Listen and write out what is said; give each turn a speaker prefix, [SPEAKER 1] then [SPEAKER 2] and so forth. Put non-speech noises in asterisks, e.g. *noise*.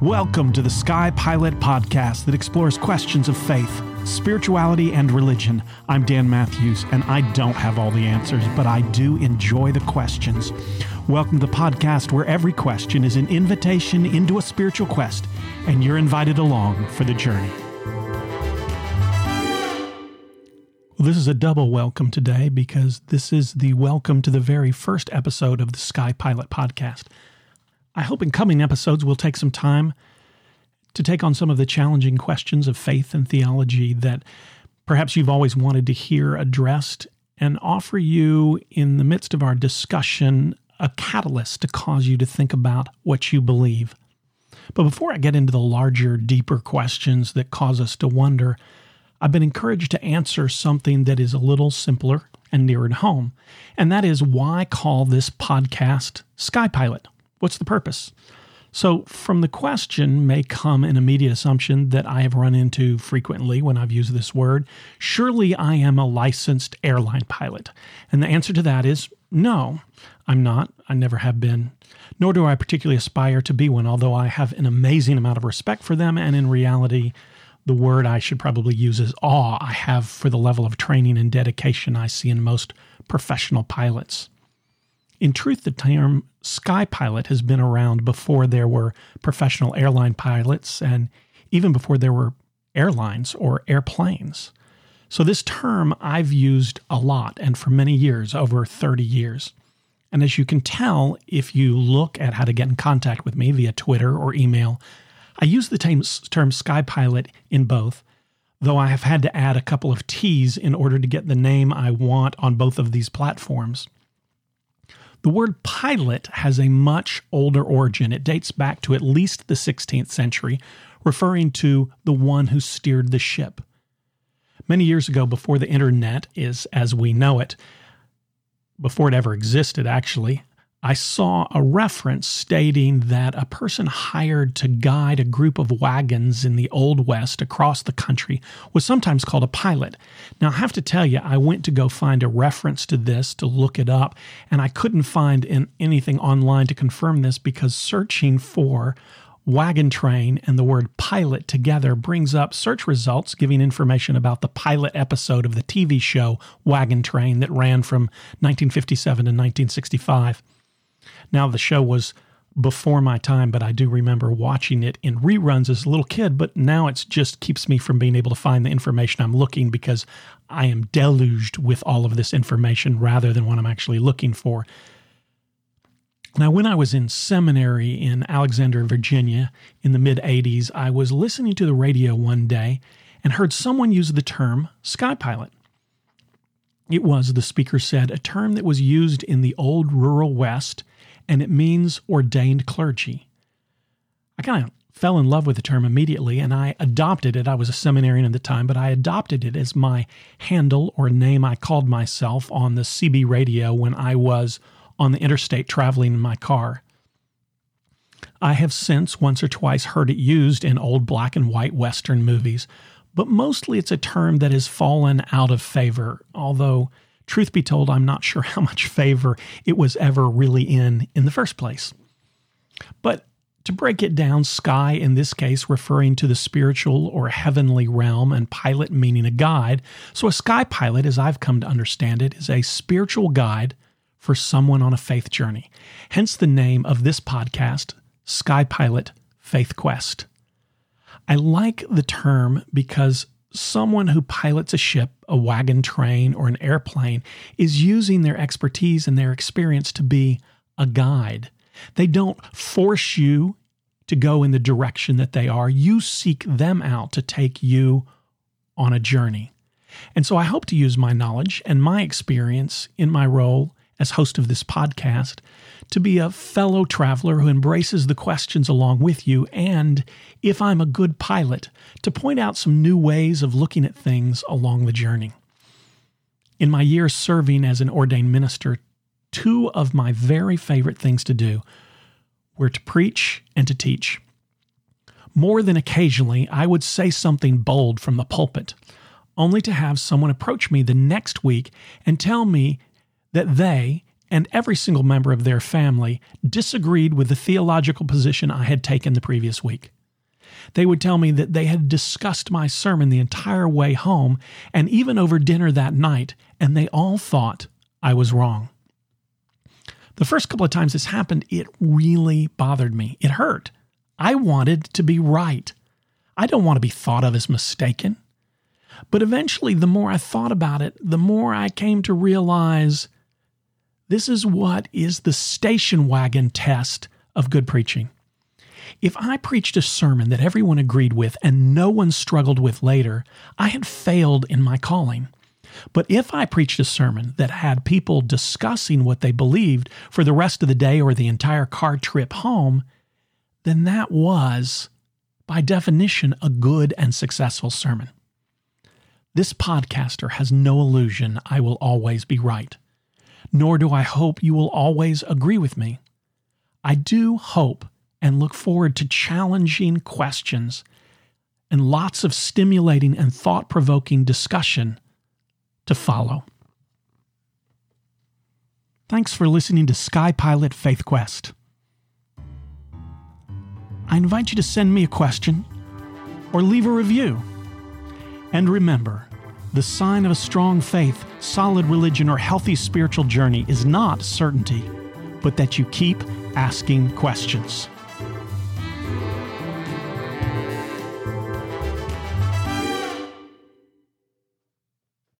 [SPEAKER 1] Welcome to the Sky Pilot podcast that explores questions of faith, spirituality, and religion. I'm Dan Matthews, and I don't have all the answers, but I do enjoy the questions. Welcome to the podcast where every question is an invitation into a spiritual quest, and you're invited along for the journey. Well, this is a double welcome today because this is the welcome to the very first episode of the Sky Pilot podcast. I hope in coming episodes we'll take some time to take on some of the challenging questions of faith and theology that perhaps you've always wanted to hear addressed and offer you, in the midst of our discussion, a catalyst to cause you to think about what you believe. But before I get into the larger, deeper questions that cause us to wonder, I've been encouraged to answer something that is a little simpler and nearer to home, and that is why call this podcast Sky Pilot? What's the purpose? So, from the question may come an immediate assumption that I have run into frequently when I've used this word surely I am a licensed airline pilot. And the answer to that is no, I'm not. I never have been, nor do I particularly aspire to be one, although I have an amazing amount of respect for them. And in reality, the word I should probably use is awe I have for the level of training and dedication I see in most professional pilots. In truth, the term sky pilot has been around before there were professional airline pilots and even before there were airlines or airplanes. So, this term I've used a lot and for many years, over 30 years. And as you can tell, if you look at how to get in contact with me via Twitter or email, I use the term sky pilot in both, though I have had to add a couple of T's in order to get the name I want on both of these platforms. The word pilot has a much older origin. It dates back to at least the 16th century, referring to the one who steered the ship. Many years ago, before the internet is as we know it, before it ever existed, actually, I saw a reference stating that a person hired to guide a group of wagons in the Old West across the country was sometimes called a pilot. Now, I have to tell you, I went to go find a reference to this to look it up, and I couldn't find in anything online to confirm this because searching for wagon train and the word pilot together brings up search results giving information about the pilot episode of the TV show Wagon Train that ran from 1957 to 1965. Now, the show was before my time, but I do remember watching it in reruns as a little kid. But now it just keeps me from being able to find the information I'm looking because I am deluged with all of this information rather than what I'm actually looking for. Now, when I was in seminary in Alexandria, Virginia in the mid 80s, I was listening to the radio one day and heard someone use the term sky pilot. It was, the speaker said, a term that was used in the old rural West and it means ordained clergy. I kind of fell in love with the term immediately and I adopted it. I was a seminarian at the time, but I adopted it as my handle or name I called myself on the CB radio when I was on the interstate traveling in my car. I have since once or twice heard it used in old black and white Western movies, but mostly it's a term that has fallen out of favor, although truth be told, I'm not sure *laughs* how much favor it was ever really in in the first place. But to break it down, sky in this case referring to the spiritual or heavenly realm, and pilot meaning a guide. So, a sky pilot, as I've come to understand it, is a spiritual guide for someone on a faith journey. Hence the name of this podcast, Sky Pilot Faith Quest. I like the term because someone who pilots a ship, a wagon train, or an airplane is using their expertise and their experience to be a guide. They don't force you to go in the direction that they are, you seek them out to take you on a journey. And so I hope to use my knowledge and my experience in my role as host of this podcast to be a fellow traveler who embraces the questions along with you, and if I'm a good pilot, to point out some new ways of looking at things along the journey. In my years serving as an ordained minister, two of my very favorite things to do were to preach and to teach. More than occasionally, I would say something bold from the pulpit, only to have someone approach me the next week and tell me that they and every single member of their family disagreed with the theological position I had taken the previous week. They would tell me that they had discussed my sermon the entire way home and even over dinner that night, and they all thought I was wrong. The first couple of times this happened, it really bothered me. It hurt. I wanted to be right. I don't want to be thought of as mistaken. But eventually, the more I thought about it, the more I came to realize this is what is the station wagon test of good preaching. If I preached a sermon that everyone agreed with and no one struggled with later, I had failed in my calling. But if I preached a sermon that had people discussing what they believed for the rest of the day or the entire car trip home, then that was, by definition, a good and successful sermon. This podcaster has no illusion I will always be right, nor do I hope you will always agree with me. I do hope and look forward to challenging questions and lots of stimulating and thought provoking discussion to follow. Thanks for listening to Sky Pilot Faith Quest. I invite you to send me a question or leave a review. And remember, the sign of a strong faith, solid religion, or healthy spiritual journey is not certainty, but that you keep asking questions.